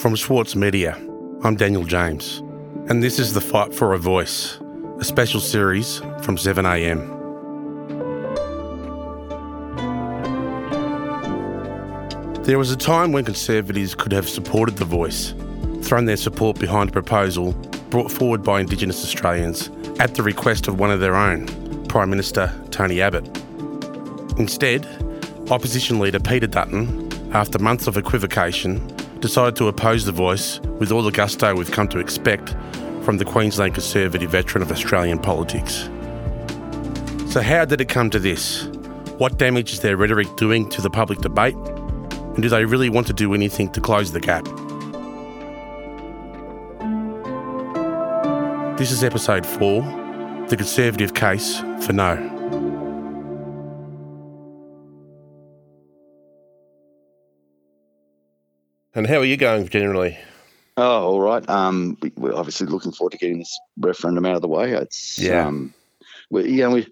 From Schwartz Media, I'm Daniel James, and this is The Fight for a Voice, a special series from 7am. There was a time when Conservatives could have supported The Voice, thrown their support behind a proposal brought forward by Indigenous Australians at the request of one of their own, Prime Minister Tony Abbott. Instead, opposition leader Peter Dutton, after months of equivocation, decided to oppose the voice with all the gusto we've come to expect from the Queensland Conservative veteran of Australian politics. So, how did it come to this? What damage is their rhetoric doing to the public debate? And do they really want to do anything to close the gap? This is episode 4 The Conservative Case for No. And how are you going generally? Oh, all right. Um, we, are obviously looking forward to getting this referendum out of the way. It's yeah, um, we, yeah, we.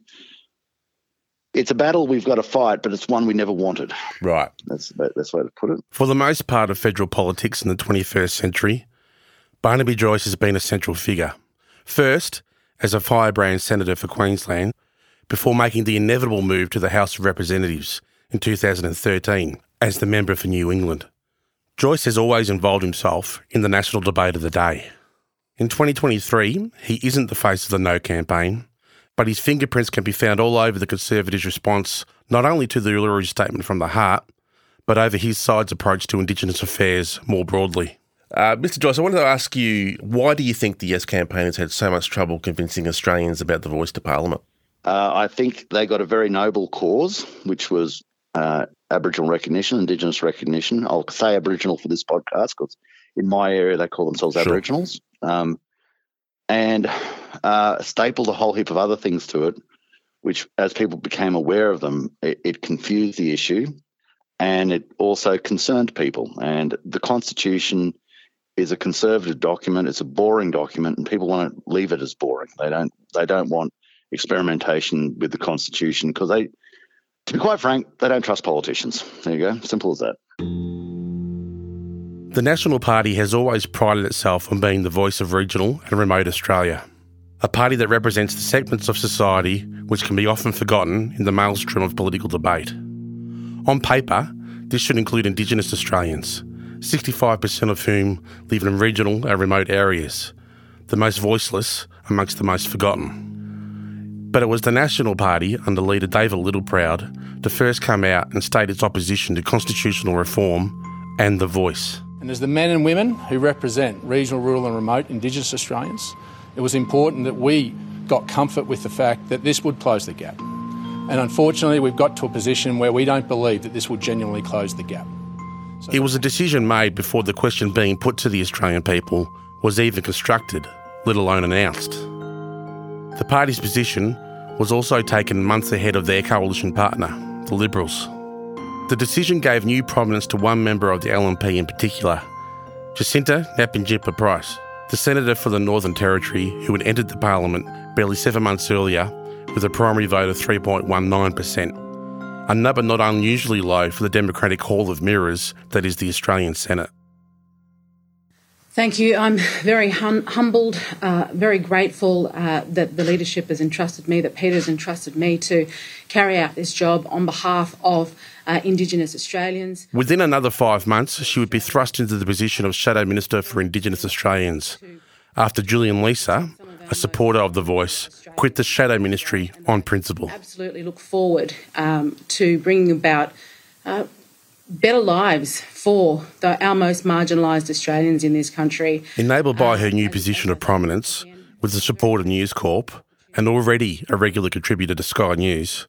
It's a battle we've got to fight, but it's one we never wanted. Right. That's the best way to put it. For the most part of federal politics in the 21st century, Barnaby Joyce has been a central figure. First, as a firebrand senator for Queensland, before making the inevitable move to the House of Representatives in 2013 as the member for New England. Joyce has always involved himself in the national debate of the day. In 2023, he isn't the face of the No campaign, but his fingerprints can be found all over the Conservatives' response not only to the Uluru Statement from the Heart, but over his side's approach to Indigenous affairs more broadly. Uh, Mr. Joyce, I wanted to ask you why do you think the Yes campaign has had so much trouble convincing Australians about the voice to Parliament? Uh, I think they got a very noble cause, which was uh, Aboriginal recognition, Indigenous recognition. I'll say Aboriginal for this podcast because in my area they call themselves sure. Aboriginals. Um, and uh, stapled a whole heap of other things to it, which, as people became aware of them, it, it confused the issue, and it also concerned people. And the Constitution is a conservative document; it's a boring document, and people want to leave it as boring. They don't. They don't want experimentation with the Constitution because they to be quite frank, they don't trust politicians. There you go. Simple as that. The National Party has always prided itself on being the voice of regional and remote Australia. A party that represents the segments of society which can be often forgotten in the maelstrom of political debate. On paper, this should include Indigenous Australians, 65% of whom live in regional and remote areas, the most voiceless amongst the most forgotten. But it was the National Party, under leader David Littleproud, to first come out and state its opposition to constitutional reform and the voice. And as the men and women who represent regional, rural, and remote Indigenous Australians, it was important that we got comfort with the fact that this would close the gap. And unfortunately, we've got to a position where we don't believe that this will genuinely close the gap. So it was a decision made before the question being put to the Australian people was even constructed, let alone announced. The party's position was also taken months ahead of their coalition partner, the Liberals. The decision gave new prominence to one member of the LNP in particular, Jacinta Nampijinpa Price, the senator for the Northern Territory who had entered the parliament barely seven months earlier with a primary vote of 3.19%, a number not unusually low for the Democratic Hall of Mirrors that is the Australian Senate. Thank you. I'm very hum- humbled, uh, very grateful uh, that the leadership has entrusted me, that Peter has entrusted me to carry out this job on behalf of uh, Indigenous Australians. Within another five months, she would be thrust into the position of Shadow Minister for Indigenous Australians after Julian Leeser, a supporter of The Voice, quit the Shadow Ministry on principle. Absolutely look forward um, to bringing about uh, better lives for the, our most marginalised Australians in this country. Enabled by her new position of prominence, with the support of News Corp, and already a regular contributor to Sky News,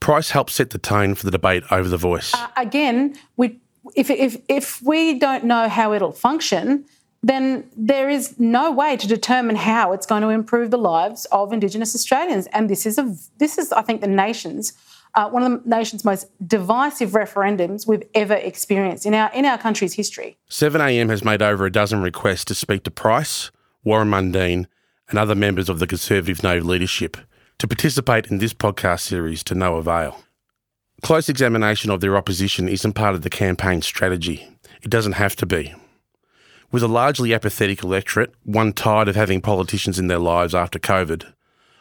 Price helped set the tone for the debate over the voice. Uh, again, we, if, if, if we don't know how it'll function, then there is no way to determine how it's going to improve the lives of Indigenous Australians. And this is a this is, I think, the nation's uh, one of the nation's most divisive referendums we've ever experienced in our in our country's history. 7am has made over a dozen requests to speak to Price, Warren Mundine, and other members of the Conservative No leadership to participate in this podcast series to no avail. Close examination of their opposition isn't part of the campaign strategy. It doesn't have to be. With a largely apathetic electorate, one tired of having politicians in their lives after COVID,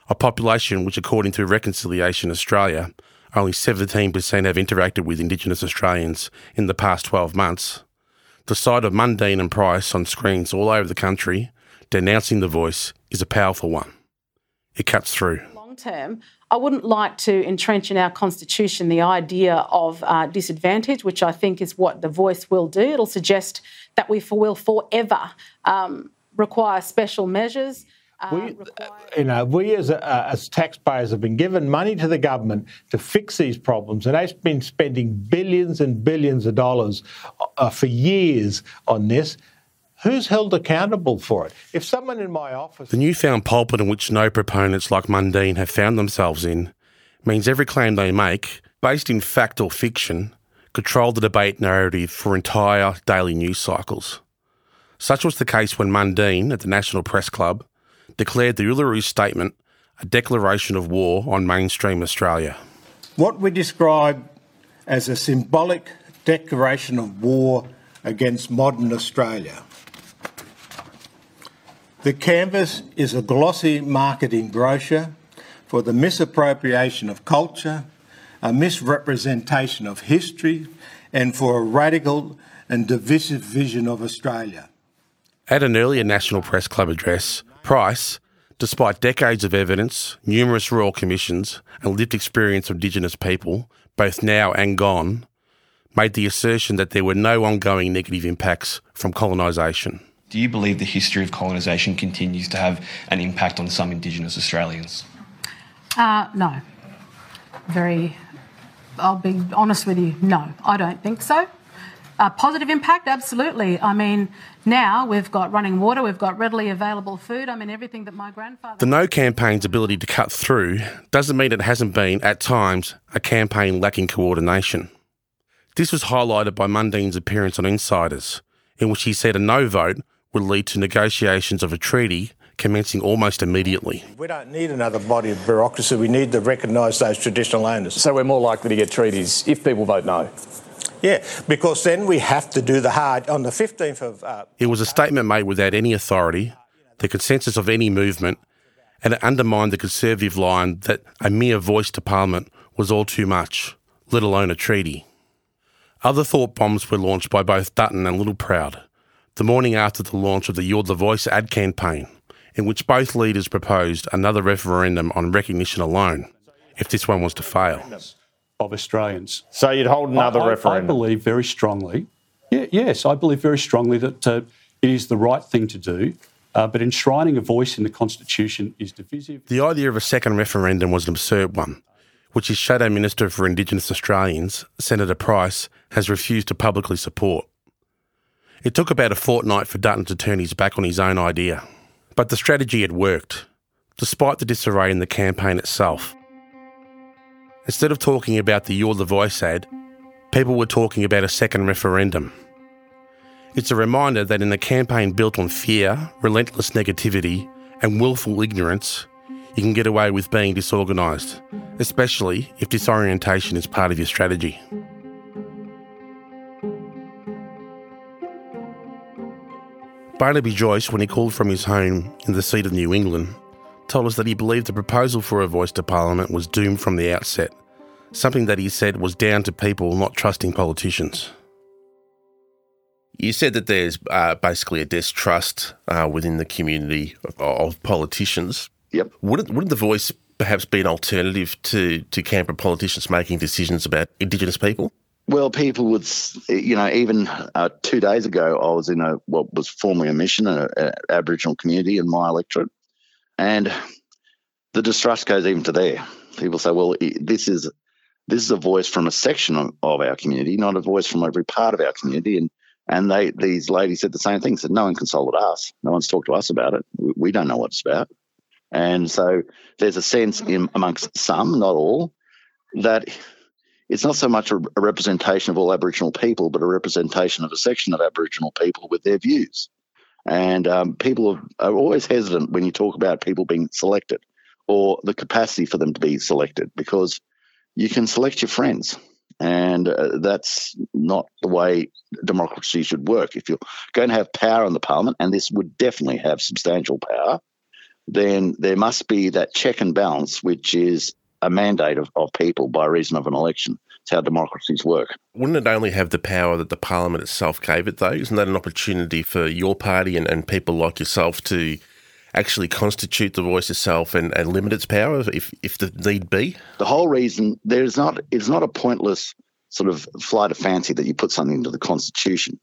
a population which, according to Reconciliation Australia, only 17% have interacted with Indigenous Australians in the past 12 months, the sight of Mundine and Price on screens all over the country denouncing the voice is a powerful one. It cuts through. Long term, I wouldn't like to entrench in our constitution the idea of uh, disadvantage, which I think is what the voice will do. It'll suggest that we will forever um, require special measures. Uh, we, you know, we as, uh, as taxpayers have been given money to the government to fix these problems, and they've been spending billions and billions of dollars uh, for years on this. Who's held accountable for it? If someone in my office. The newfound pulpit in which no proponents like Mundine have found themselves in means every claim they make, based in fact or fiction, control the debate narrative for entire daily news cycles. Such was the case when Mundine, at the National Press Club, declared the Uluru Statement a declaration of war on mainstream Australia. What we describe as a symbolic declaration of war against modern Australia. The canvas is a glossy marketing brochure for the misappropriation of culture, a misrepresentation of history, and for a radical and divisive vision of Australia. At an earlier National Press Club address, Price, despite decades of evidence, numerous royal commissions, and lived experience of Indigenous people, both now and gone, made the assertion that there were no ongoing negative impacts from colonisation. Do you believe the history of colonisation continues to have an impact on some Indigenous Australians? Uh, no. Very, I'll be honest with you, no, I don't think so. A positive impact, absolutely. I mean, now we've got running water, we've got readily available food. I mean, everything that my grandfather. The No campaign's ability to cut through doesn't mean it hasn't been, at times, a campaign lacking coordination. This was highlighted by Mundine's appearance on Insiders, in which he said a no vote would lead to negotiations of a treaty commencing almost immediately. We don't need another body of bureaucracy. We need to recognise those traditional owners. So we're more likely to get treaties if people vote no. Yeah, because then we have to do the hard. On the 15th of. Uh, it was a statement made without any authority, the consensus of any movement, and it undermined the Conservative line that a mere voice to Parliament was all too much, let alone a treaty. Other thought bombs were launched by both Dutton and Littleproud the morning after the launch of the You're the Voice ad campaign, in which both leaders proposed another referendum on recognition alone, if this one was to fail. Of Australians. So you'd hold another I, I, referendum? I believe very strongly, yeah, yes, I believe very strongly that uh, it is the right thing to do. Uh, but enshrining a voice in the Constitution is divisive. The idea of a second referendum was an absurd one, which his Shadow Minister for Indigenous Australians, Senator Price, has refused to publicly support. It took about a fortnight for Dutton to turn his back on his own idea. But the strategy had worked, despite the disarray in the campaign itself. Instead of talking about the You're the Voice ad, people were talking about a second referendum. It's a reminder that in a campaign built on fear, relentless negativity, and willful ignorance, you can get away with being disorganised, especially if disorientation is part of your strategy. Barnaby Joyce, when he called from his home in the seat of New England, told us that he believed the proposal for a voice to Parliament was doomed from the outset, something that he said was down to people not trusting politicians. You said that there's uh, basically a distrust uh, within the community of, of politicians. Yep. Wouldn't, wouldn't the voice perhaps be an alternative to, to Canberra politicians making decisions about Indigenous people? Well, people would, you know, even uh, two days ago, I was in a what was formerly a mission, an Aboriginal community in my electorate, and the distrust goes even to there. People say, "Well, this is this is a voice from a section of, of our community, not a voice from every part of our community." And and they these ladies said the same thing. Said, "No one consulted us. No one's talked to us about it. We don't know what it's about." And so there's a sense in amongst some, not all, that it's not so much a, a representation of all Aboriginal people, but a representation of a section of Aboriginal people with their views. And um, people are, always hesitant when you talk about people being selected or the capacity for them to be selected because you can select your friends And uh, that's not the way democracy should work. If you're going to have power in the parliament, and this would definitely have substantial power, then there must be that check and balance, which is a mandate of, of people by reason of an election. It's how democracies work. Wouldn't it only have the power that the parliament itself gave it, though? Isn't that an opportunity for your party and, and people like yourself to actually constitute the voice itself and, and limit its power if, if the need be? The whole reason there's not it's not a pointless sort of flight of fancy that you put something into the constitution.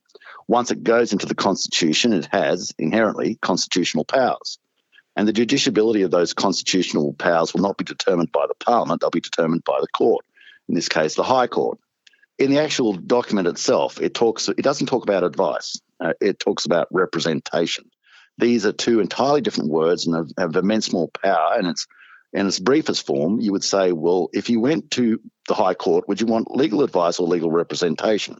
Once it goes into the constitution, it has inherently constitutional powers. And the justiciability of those constitutional powers will not be determined by the parliament, they'll be determined by the court, in this case, the High Court. In the actual document itself, it talks it doesn't talk about advice. Uh, it talks about representation. These are two entirely different words and have, have immense more power. And it's in its briefest form, you would say, well, if you went to the High Court, would you want legal advice or legal representation?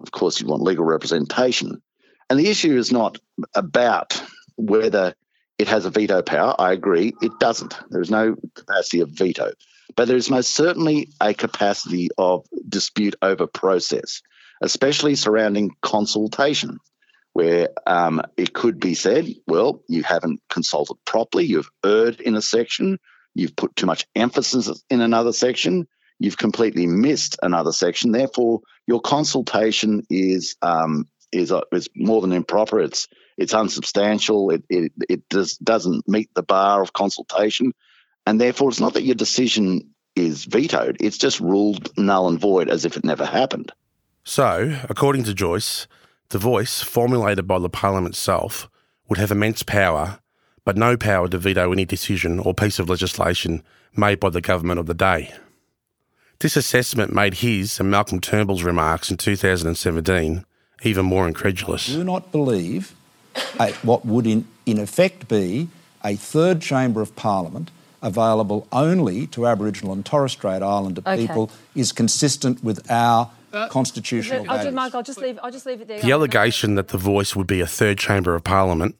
Of course, you want legal representation. And the issue is not about whether it has a veto power. I agree, it doesn't. There is no capacity of veto. But there is most certainly a capacity of dispute over process, especially surrounding consultation where um, it could be said, well, you haven't consulted properly, you've erred in a section, you've put too much emphasis in another section, you've completely missed another section. Therefore, your consultation is um, is uh, is more than improper. It's it's unsubstantial. It it, it does, doesn't meet the bar of consultation, and therefore, it's not that your decision is vetoed. It's just ruled null and void as if it never happened. So, according to Joyce, the voice, formulated by the Parliament itself, would have immense power, but no power to veto any decision or piece of legislation made by the government of the day. This assessment made his and Malcolm Turnbull's remarks in 2017 even more incredulous. Do not believe a, what would in, in effect be a third chamber of parliament available only to Aboriginal and Torres Strait Islander okay. people is consistent with our uh, constitutional I'll just, Mark, I'll just leave. I'll just leave it there. The allegation that the voice would be a third chamber of parliament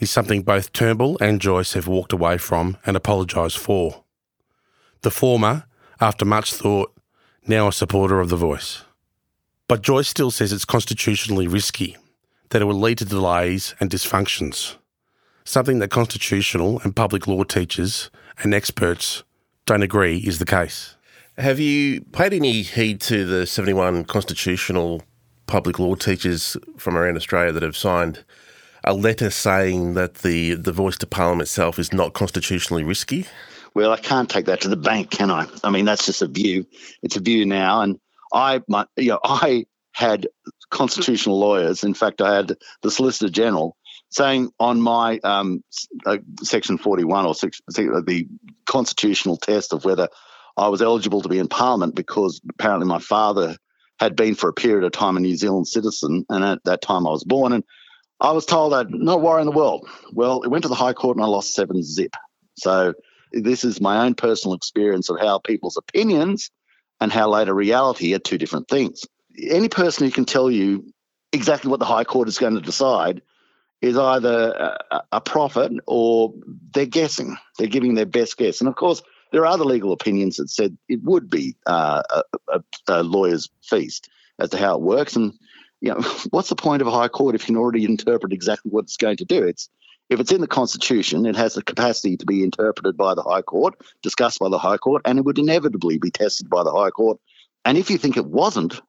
is something both Turnbull and Joyce have walked away from and apologised for. The former, after much thought, now a supporter of the voice. But Joyce still says it's constitutionally risky, that it will lead to delays and dysfunctions, something that constitutional and public law teachers and experts don't agree is the case. Have you paid any heed to the 71 constitutional public law teachers from around Australia that have signed a letter saying that the, the voice to Parliament itself is not constitutionally risky? Well, I can't take that to the bank, can I? I mean, that's just a view. It's a view now, and I, my, you know, I had constitutional lawyers. In fact, I had the Solicitor General saying on my um, uh, Section 41 or six, the constitutional test of whether I was eligible to be in Parliament because apparently my father had been for a period of time a New Zealand citizen, and at that time I was born. And I was told that no worry in the world. Well, it went to the High Court and I lost seven zip. So this is my own personal experience of how people's opinions and how later reality are two different things. Any person who can tell you exactly what the High Court is going to decide is either a, a prophet or they're guessing. They're giving their best guess. And of course, there are other legal opinions that said it would be uh, a, a, a, lawyer's feast as to how it works. And you know, what's the point of a high court if you can already interpret exactly what it's going to do? It's if it's in the constitution, it has the capacity to be interpreted by the high court, discussed by the high court, and it would inevitably be tested by the high court. And if you think it wasn't,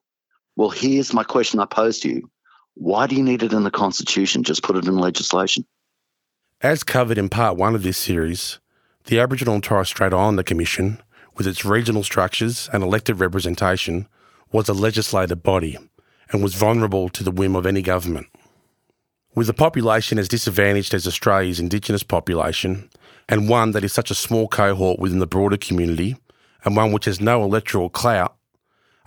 well, here's my question I pose to you: Why do you need it in the constitution? Just put it in legislation. As covered in part one of this series, the Aboriginal and Torres Strait Islander Commission, with its regional structures and elected representation, was a legislative body and was vulnerable to the whim of any government. With a population as disadvantaged as Australia's Indigenous population, and one that is such a small cohort within the broader community, and one which has no electoral clout,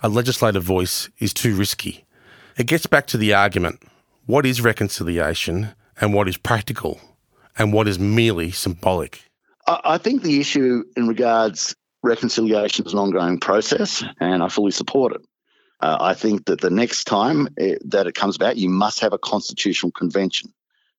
a legislative voice is too risky. It gets back to the argument what is reconciliation and what is practical, and what is merely symbolic? I think the issue in regards reconciliation is an ongoing process, and I fully support it. Uh, I think that the next time it, that it comes about, you must have a constitutional convention.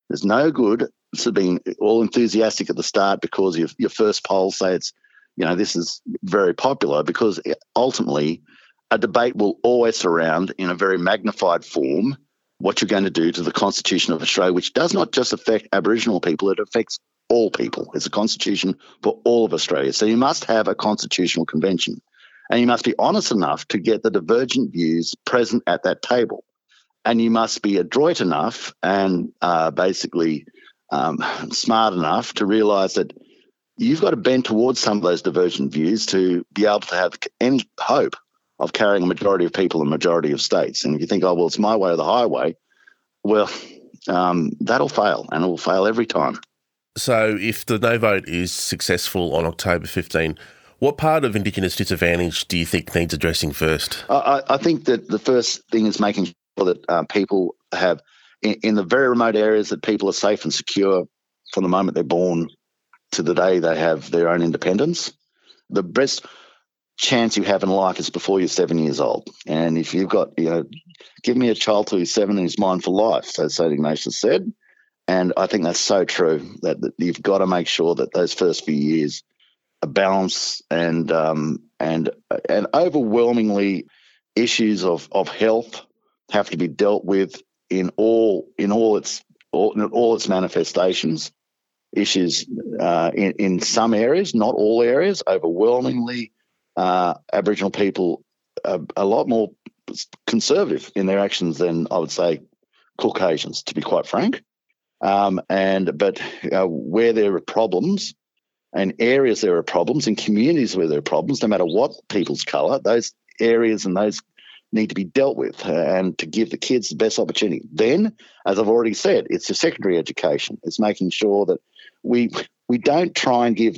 There's no good to being all enthusiastic at the start because your, your first polls say it's, you know, this is very popular because ultimately a debate will always surround in a very magnified form what you're going to do to the Constitution of Australia, which does not just affect Aboriginal people, it affects all people. It's a constitution for all of Australia. So you must have a constitutional convention. And you must be honest enough to get the divergent views present at that table. And you must be adroit enough and uh, basically um, smart enough to realise that you've got to bend towards some of those divergent views to be able to have any hope of carrying a majority of people in a majority of states. And if you think, oh, well, it's my way or the highway, well, um, that'll fail and it will fail every time. So, if the no vote is successful on October 15, what part of Indigenous disadvantage do you think needs addressing first? I, I think that the first thing is making sure that uh, people have, in, in the very remote areas, that people are safe and secure from the moment they're born to the day they have their own independence. The best chance you have in life is before you're seven years old. And if you've got, you know, give me a child who's seven and he's mine for life, so St. Ignatius said. And I think that's so true that, that you've got to make sure that those first few years are balanced and um, and and overwhelmingly issues of, of health have to be dealt with in all in all its all, in all its manifestations. Issues uh, in in some areas, not all areas. Overwhelmingly, uh, Aboriginal people are a lot more conservative in their actions than I would say Caucasians, to be quite frank. Um, and but uh, where there are problems and areas there are problems and communities where there are problems, no matter what people's colour, those areas and those need to be dealt with uh, and to give the kids the best opportunity. Then, as I've already said, it's a secondary education. It's making sure that we we don't try and give,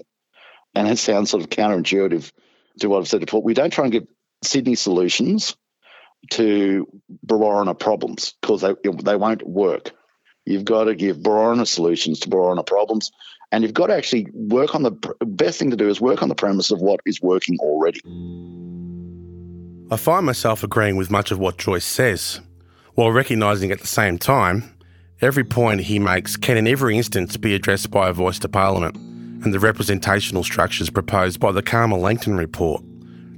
and it sounds sort of counterintuitive to what I've said before, we don't try and give Sydney solutions to Berowra problems because they they won't work. You've got to give Berowra solutions to Berowra problems, and you've got to actually work on the best thing to do is work on the premise of what is working already. I find myself agreeing with much of what Joyce says, while recognising at the same time every point he makes can in every instance be addressed by a voice to Parliament and the representational structures proposed by the Calma Langton report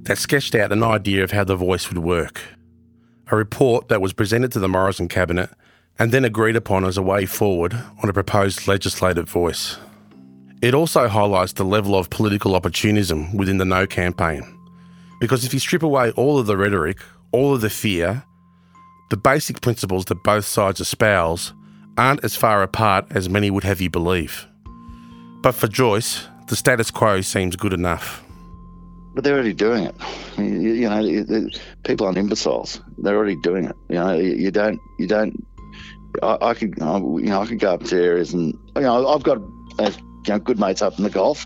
that sketched out an idea of how the voice would work. A report that was presented to the Morrison Cabinet and then agreed upon as a way forward on a proposed legislative voice. It also highlights the level of political opportunism within the No campaign. Because if you strip away all of the rhetoric, all of the fear, the basic principles that both sides espouse aren't as far apart as many would have you believe. But for Joyce, the status quo seems good enough. But they're already doing it. You, you know, people aren't imbeciles. They're already doing it. You know, you don't, you don't I, I could, you know, I could go up to areas and you know, I've got uh, you know, good mates up in the Gulf.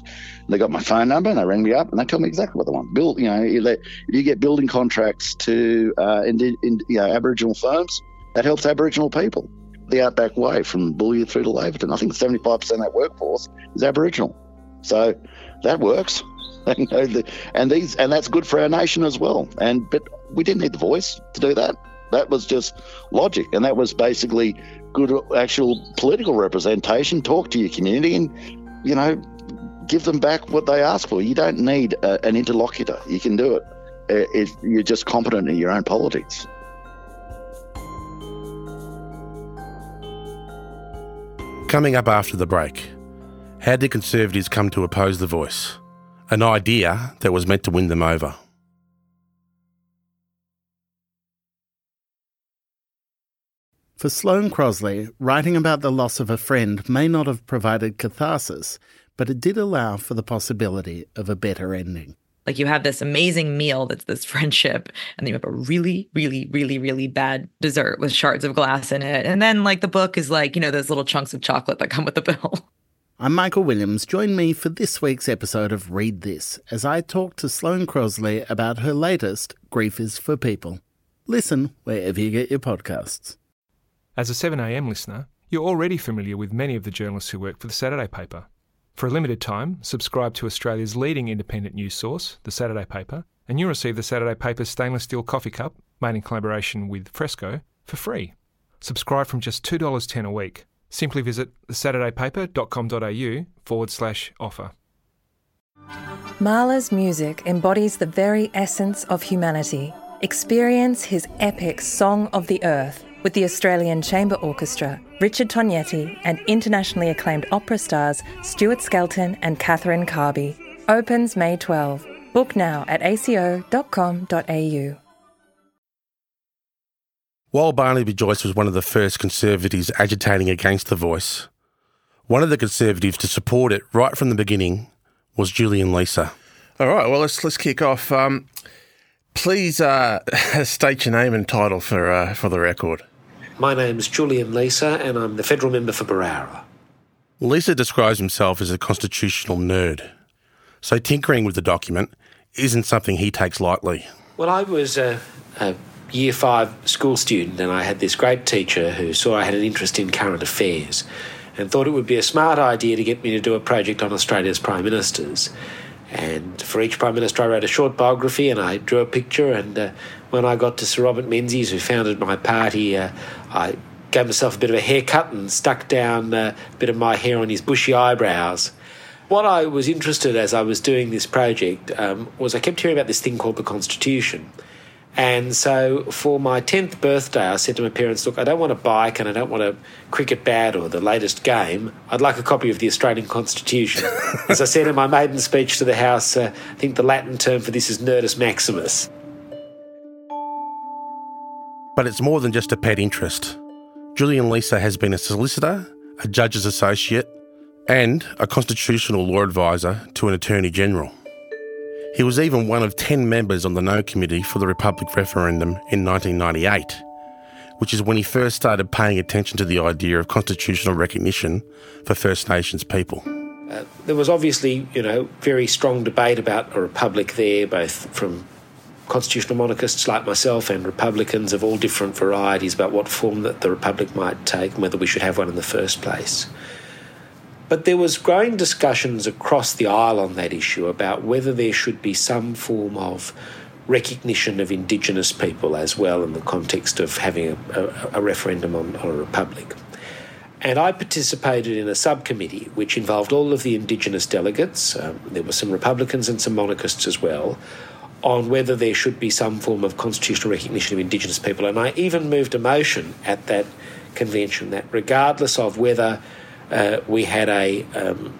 They got my phone number and they ring me up and they tell me exactly what they want. Build, you know, if you get building contracts to uh, in, in, you know, Aboriginal firms, that helps Aboriginal people. The outback way from Boulia through to Laverton, I think 75% of that workforce is Aboriginal. So that works. Uh, and these and that's good for our nation as well. And but we didn't need the voice to do that. That was just logic, and that was basically good actual political representation. Talk to your community, and you know, give them back what they ask for. You don't need a, an interlocutor. You can do it. Uh, if you're just competent in your own politics. Coming up after the break, how did Conservatives come to oppose the voice? An idea that was meant to win them over. For Sloane Crosley, writing about the loss of a friend may not have provided catharsis, but it did allow for the possibility of a better ending. Like you have this amazing meal that's this friendship, and then you have a really, really, really, really bad dessert with shards of glass in it. And then, like, the book is like, you know, those little chunks of chocolate that come with the bill. I'm Michael Williams. Join me for this week's episode of Read This as I talk to Sloane Crosley about her latest, Grief is for People. Listen wherever you get your podcasts. As a 7am listener, you're already familiar with many of the journalists who work for the Saturday paper. For a limited time, subscribe to Australia's leading independent news source, the Saturday paper, and you'll receive the Saturday paper's stainless steel coffee cup, made in collaboration with Fresco, for free. Subscribe from just $2.10 a week. Simply visit thesaturdaypaper.com.au forward slash offer. Mahler's music embodies the very essence of humanity Experience his epic Song of the Earth with the Australian Chamber Orchestra, Richard Tognetti, and internationally acclaimed opera stars Stuart Skelton and Catherine Carby. Opens May 12. Book now at aco.com.au. While Barnaby Joyce was one of the first Conservatives agitating against The Voice, one of the Conservatives to support it right from the beginning was Julian Leeser. All right, well, let's, let's kick off. Um, please uh, state your name and title for, uh, for the record. My name's Julian Leeser, and I'm the federal member for Berowra. Leeser describes himself as a constitutional nerd, so tinkering with the document isn't something he takes lightly. Well, I was a, a year five school student, and I had this great teacher who saw I had an interest in current affairs and thought it would be a smart idea to get me to do a project on Australia's prime ministers. And for each Prime Minister, I wrote a short biography and I drew a picture. And uh, when I got to Sir Robert Menzies, who founded my party, uh, I gave myself a bit of a haircut and stuck down uh, a bit of my hair on his bushy eyebrows. What I was interested as I was doing this project um, was I kept hearing about this thing called the Constitution. And so for my 10th birthday, I said to my parents, Look, I don't want a bike and I don't want a cricket bat or the latest game. I'd like a copy of the Australian Constitution. As I said in my maiden speech to the House, uh, I think the Latin term for this is Nerdus Maximus. But it's more than just a pet interest. Julian Leeser has been a solicitor, a judge's associate, and a constitutional law advisor to an attorney general. He was even one of 10 members on the No Committee for the Republic referendum in 1998, which is when he first started paying attention to the idea of constitutional recognition for First Nations people. Uh, there was obviously, you know, very strong debate about a republic there, both from constitutional monarchists like myself and Republicans of all different varieties about what form that the republic might take and whether we should have one in the first place. But there was growing discussions across the aisle on that issue about whether there should be some form of recognition of Indigenous people as well in the context of having a, a, a referendum on, on a republic. And I participated in a subcommittee which involved all of the Indigenous delegates, um, there were some Republicans and some monarchists as well, on whether there should be some form of constitutional recognition of Indigenous people. And I even moved a motion at that convention that, regardless of whether uh, we had a um,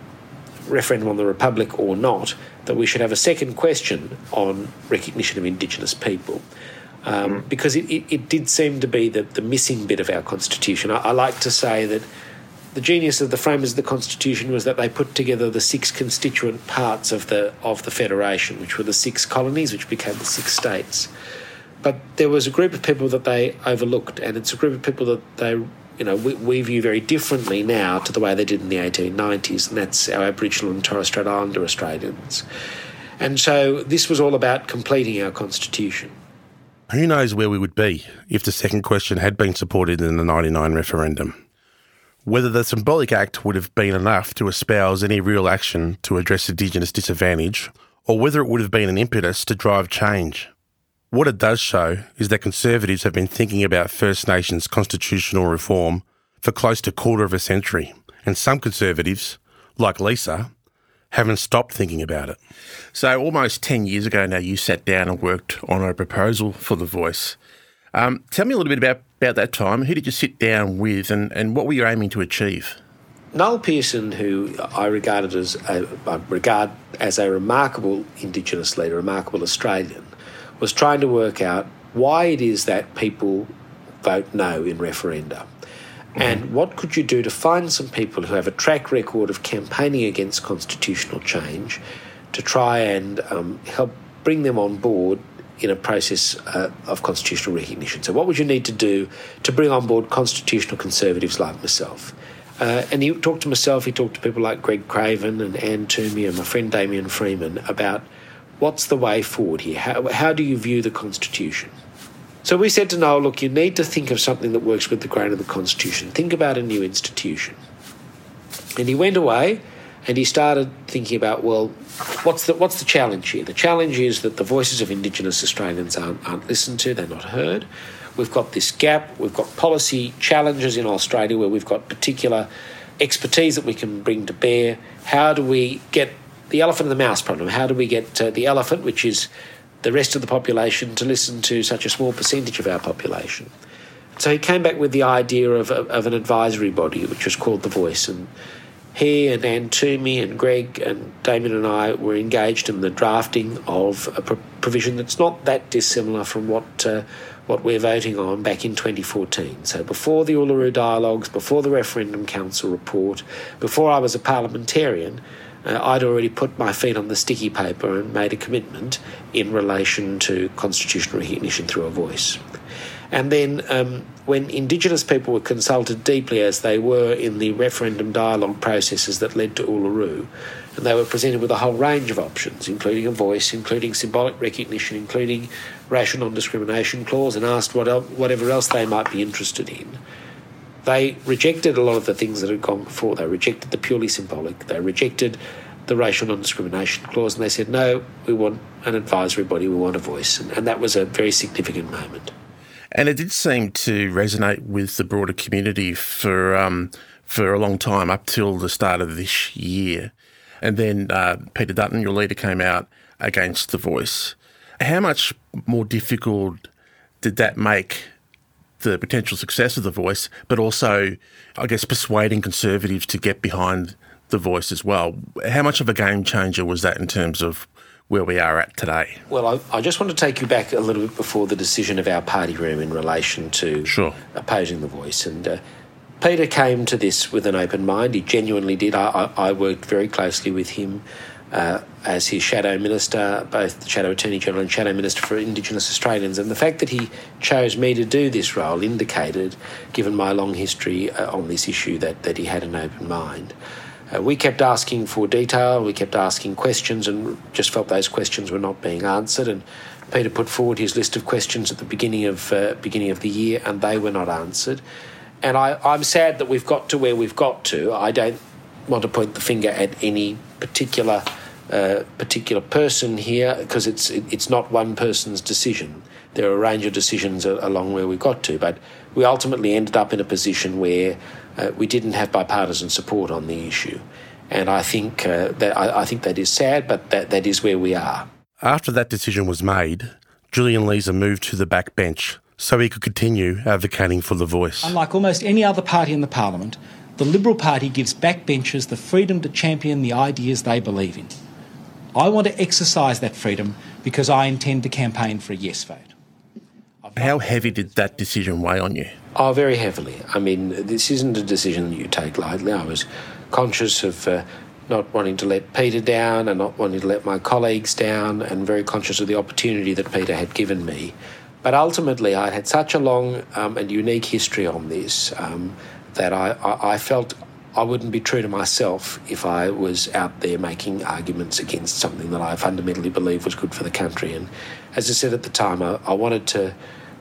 referendum on the Republic or not, that we should have a second question on recognition of Indigenous people. Um, mm. Because it, it, it, did seem to be the, the missing bit of our Constitution. I, I, like to say that the genius of the framers of the Constitution was that they put together the six constituent parts of the, of the Federation, which were the six colonies, which became the six states. But there was a group of people that they overlooked, and it's a group of people that they you know, we, we, view very differently now to the way they did in the 1890s, and that's our Aboriginal and Torres Strait Islander Australians. And so this was all about completing our constitution. Who knows where we would be if the second question had been supported in the 99 referendum? Whether the symbolic act would have been enough to espouse any real action to address Indigenous disadvantage, or whether it would have been an impetus to drive change. What it does show is that Conservatives have been thinking about First Nations constitutional reform for close to a quarter of a century, and some Conservatives, like Leeser, haven't stopped thinking about it. So, almost 10 years ago now, you sat down and worked on a proposal for The Voice. Um, tell me a little bit about, about that time. Who did you sit down with, and, and what were you aiming to achieve? Noel Pearson, who I regarded as a, I regard as a remarkable Indigenous leader, remarkable Australian, was trying to work out why it is that people vote no in referenda. Mm-hmm. And what could you do to find some people who have a track record of campaigning against constitutional change to try and um, help bring them on board in a process uh, of constitutional recognition? So, what would you need to do to bring on board constitutional conservatives like myself? Uh, and he talked to myself, he talked to people like Greg Craven and Anne Twomey and my friend Damien Freeman about what's the way forward here? How, how do you view the Constitution? So we said to Noel, look, you need to think of something that works with the grain of the Constitution. Think about a new institution. And he went away and he started thinking about, well, what's the, what's the challenge here? The challenge is that the voices of Indigenous Australians aren't, aren't listened to, they're not heard. We've got this gap, we've got policy challenges in Australia where we've got particular expertise that we can bring to bear. How do we get the elephant and the mouse problem. How do we get uh, the elephant, which is the rest of the population to listen to such a small percentage of our population. So he came back with the idea of, of an advisory body, which was called The Voice. And he and Anne Twomey and Greg and Damien and I were engaged in the drafting of a provision that's not that dissimilar from what uh, what we're voting on back in 2014. So before the Uluru Dialogues, before the Referendum Council report, before I was a parliamentarian, uh, I'd already put my feet on the sticky paper and made a commitment in relation to constitutional recognition through a voice. And then um, when Indigenous people were consulted deeply, as they were in the referendum dialogue processes that led to Uluru, and they were presented with a whole range of options, including a voice, including symbolic recognition, including racial non-discrimination clause, and asked what el- whatever else they might be interested in. They rejected a lot of the things that had gone before. They rejected the purely symbolic. They rejected the racial non-discrimination clause, and they said, "No, we want an advisory body. We want a voice," and, and that was a very significant moment. And it did seem to resonate with the broader community for um, for a long time up till the start of this year. And then uh, Peter Dutton, your leader, came out against the voice. How much more difficult did that make the potential success of the voice, but also, I guess, persuading conservatives to get behind the voice as well? How much of a game changer was that in terms of where we are at today. Well, I, I, just want to take you back a little bit before the decision of our party room in relation to sure. opposing the voice. And uh, Peter came to this with an open mind. He genuinely did. I, I worked very closely with him uh, as his shadow minister, both the shadow attorney general and shadow minister for Indigenous Australians. And the fact that he chose me to do this role indicated, given my long history uh, on this issue, that, that he had an open mind. Uh, we kept asking for detail, we kept asking questions, and just felt those questions were not being answered. And Peter put forward his list of questions at the beginning of uh, beginning of the year, and they were not answered. And I, I'm sad that we've got to where we've got to. I don't want to point the finger at any particular uh, particular person here because it's it, it's not one person's decision. There are a range of decisions along where we got to, but we ultimately ended up in a position where uh, we didn't have bipartisan support on the issue. And I think uh, that I, I, think that is sad, but that, that is where we are. After that decision was made, Julian Leeser moved to the back bench so he could continue advocating for the voice. Unlike almost any other party in the parliament, the Liberal Party gives backbenchers the freedom to champion the ideas they believe in. I want to exercise that freedom because I intend to campaign for a yes vote. How heavy did that decision weigh on you? Oh, very heavily. I mean, this isn't a decision that you take lightly. I was conscious of uh, not wanting to let Peter down and not wanting to let my colleagues down, and very conscious of the opportunity that Peter had given me. But ultimately, I had such a long um, and unique history on this um, that I, I, I felt I wouldn't be true to myself if I was out there making arguments against something that I fundamentally believe was good for the country. And as I said at the time, I, I wanted to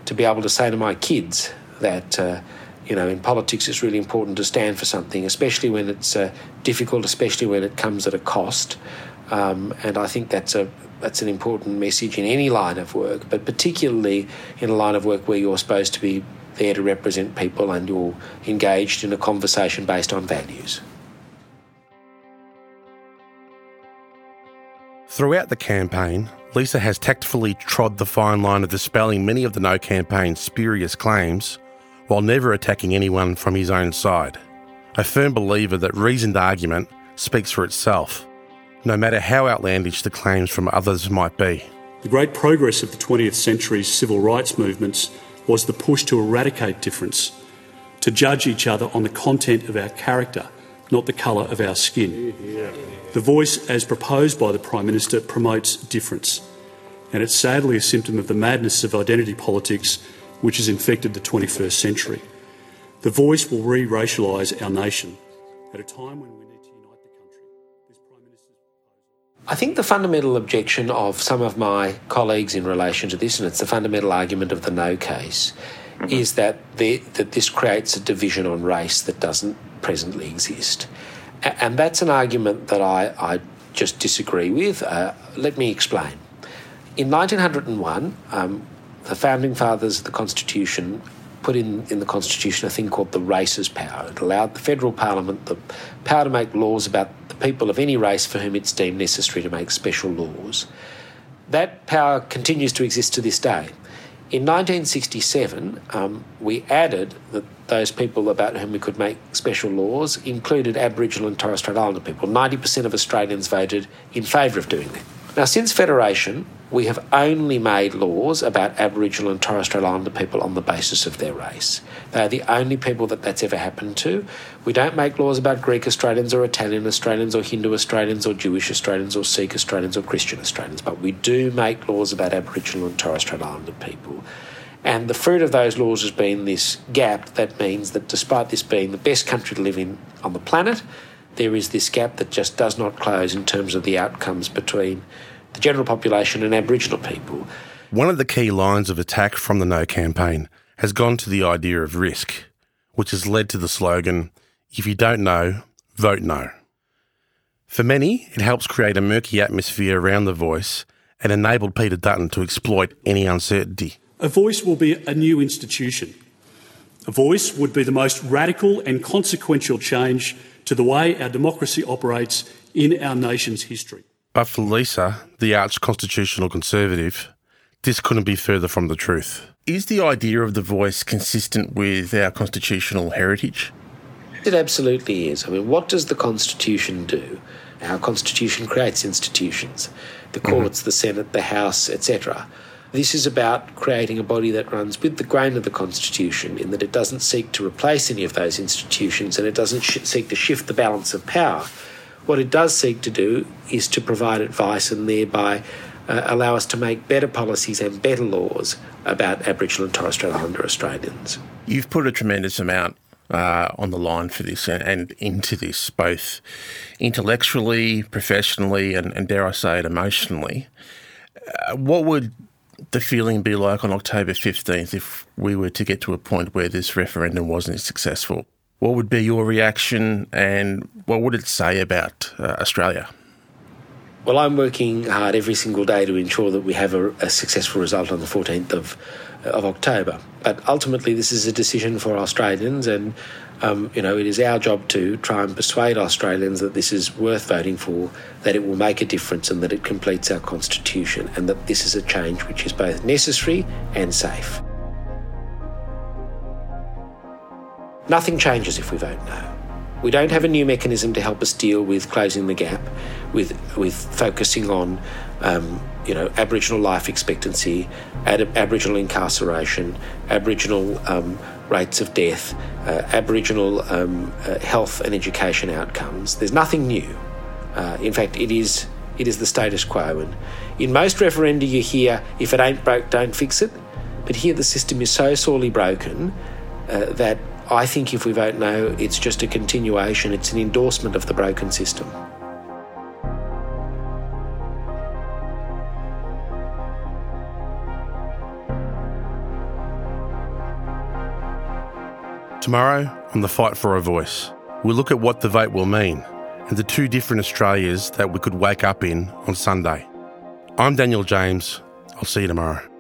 to be able to say to my kids that. Uh, you know, in politics, it's really important to stand for something, especially when it's uh, difficult, especially when it comes at a cost. Um, and I think that's a that's an important message in any line of work, but particularly in a line of work where you're supposed to be there to represent people and you're engaged in a conversation based on values. Throughout the campaign, Leeser has tactfully trod the fine line of dispelling many of the No campaign's spurious claims while never attacking anyone from his own side. A firm believer that reasoned argument speaks for itself, no matter how outlandish the claims from others might be. The great progress of the 20th century's civil rights movements was the push to eradicate difference, to judge each other on the content of our character, not the colour of our skin. The voice, as proposed by the Prime Minister, promotes difference. And it's sadly a symptom of the madness of identity politics which has infected the 21st century. The voice will re racialise our nation at a time when we need to unite the country. This Prime Minister's I think the fundamental objection of some of my colleagues in relation to this, and it's the fundamental argument of the no case, mm-hmm. is that, that this creates a division on race that doesn't presently exist. And that's an argument that I, I just disagree with. Uh, let me explain. In 1901, um, the founding fathers of the Constitution put in, in the Constitution a thing called the races power. It allowed the federal parliament the power to make laws about the people of any race for whom it's deemed necessary to make special laws. That power continues to exist to this day. In 1967, um, we added that those people about whom we could make special laws included Aboriginal and Torres Strait Islander people. 90% of Australians voted in favour of doing that. Now, since Federation, we have only made laws about Aboriginal and Torres Strait Islander people on the basis of their race. They are the only people that that's ever happened to. We don't make laws about Greek Australians or Italian Australians or Hindu Australians or Jewish Australians or Sikh Australians or Christian Australians, but we do make laws about Aboriginal and Torres Strait Islander people. And the fruit of those laws has been this gap that means that despite this being the best country to live in on the planet, there is this gap that just does not close in terms of the outcomes between the general population and Aboriginal people. One of the key lines of attack from the No campaign has gone to the idea of risk, which has led to the slogan, if you don't know, vote no. For many, it helps create a murky atmosphere around the voice and enabled Peter Dutton to exploit any uncertainty. A voice will be a new institution. A voice would be the most radical and consequential change to the way our democracy operates in our nation's history. But for Leeser, the arch constitutional conservative, this couldn't be further from the truth. Is the idea of the voice consistent with our constitutional heritage? It absolutely is. I mean, what does the Constitution do? Our Constitution creates institutions the courts, mm-hmm. the Senate, the House, etc. This is about creating a body that runs with the grain of the Constitution, in that it doesn't seek to replace any of those institutions and it doesn't sh- seek to shift the balance of power. What it does seek to do is to provide advice and thereby uh, allow us to make better policies and better laws about Aboriginal and Torres Strait Islander Australians. You've put a tremendous amount uh, on the line for this and, and into this, both intellectually, professionally, and, and dare I say it, emotionally. Uh, what would the feeling be like on October 15th if we were to get to a point where this referendum wasn't successful? What would be your reaction and what would it say about uh, Australia? Well, I'm working hard every single day to ensure that we have a, a successful result on the 14th of, of October. But ultimately, this is a decision for Australians, and um, you know, it is our job to try and persuade Australians that this is worth voting for, that it will make a difference, and that it completes our constitution, and that this is a change which is both necessary and safe. Nothing changes if we vote no. We don't have a new mechanism to help us deal with closing the gap, with with focusing on, um, you know, Aboriginal life expectancy, ad- Aboriginal incarceration, Aboriginal um, rates of death, uh, Aboriginal um, uh, health and education outcomes. There's nothing new. Uh, in fact, it is it is the status quo. And in most referenda, you hear, "If it ain't broke, don't fix it." But here, the system is so sorely broken uh, that I think if we vote no, it's just a continuation, it's an endorsement of the broken system. Tomorrow, on the Fight for a Voice, we'll look at what the vote will mean and the two different Australias that we could wake up in on Sunday. I'm Daniel James. I'll see you tomorrow.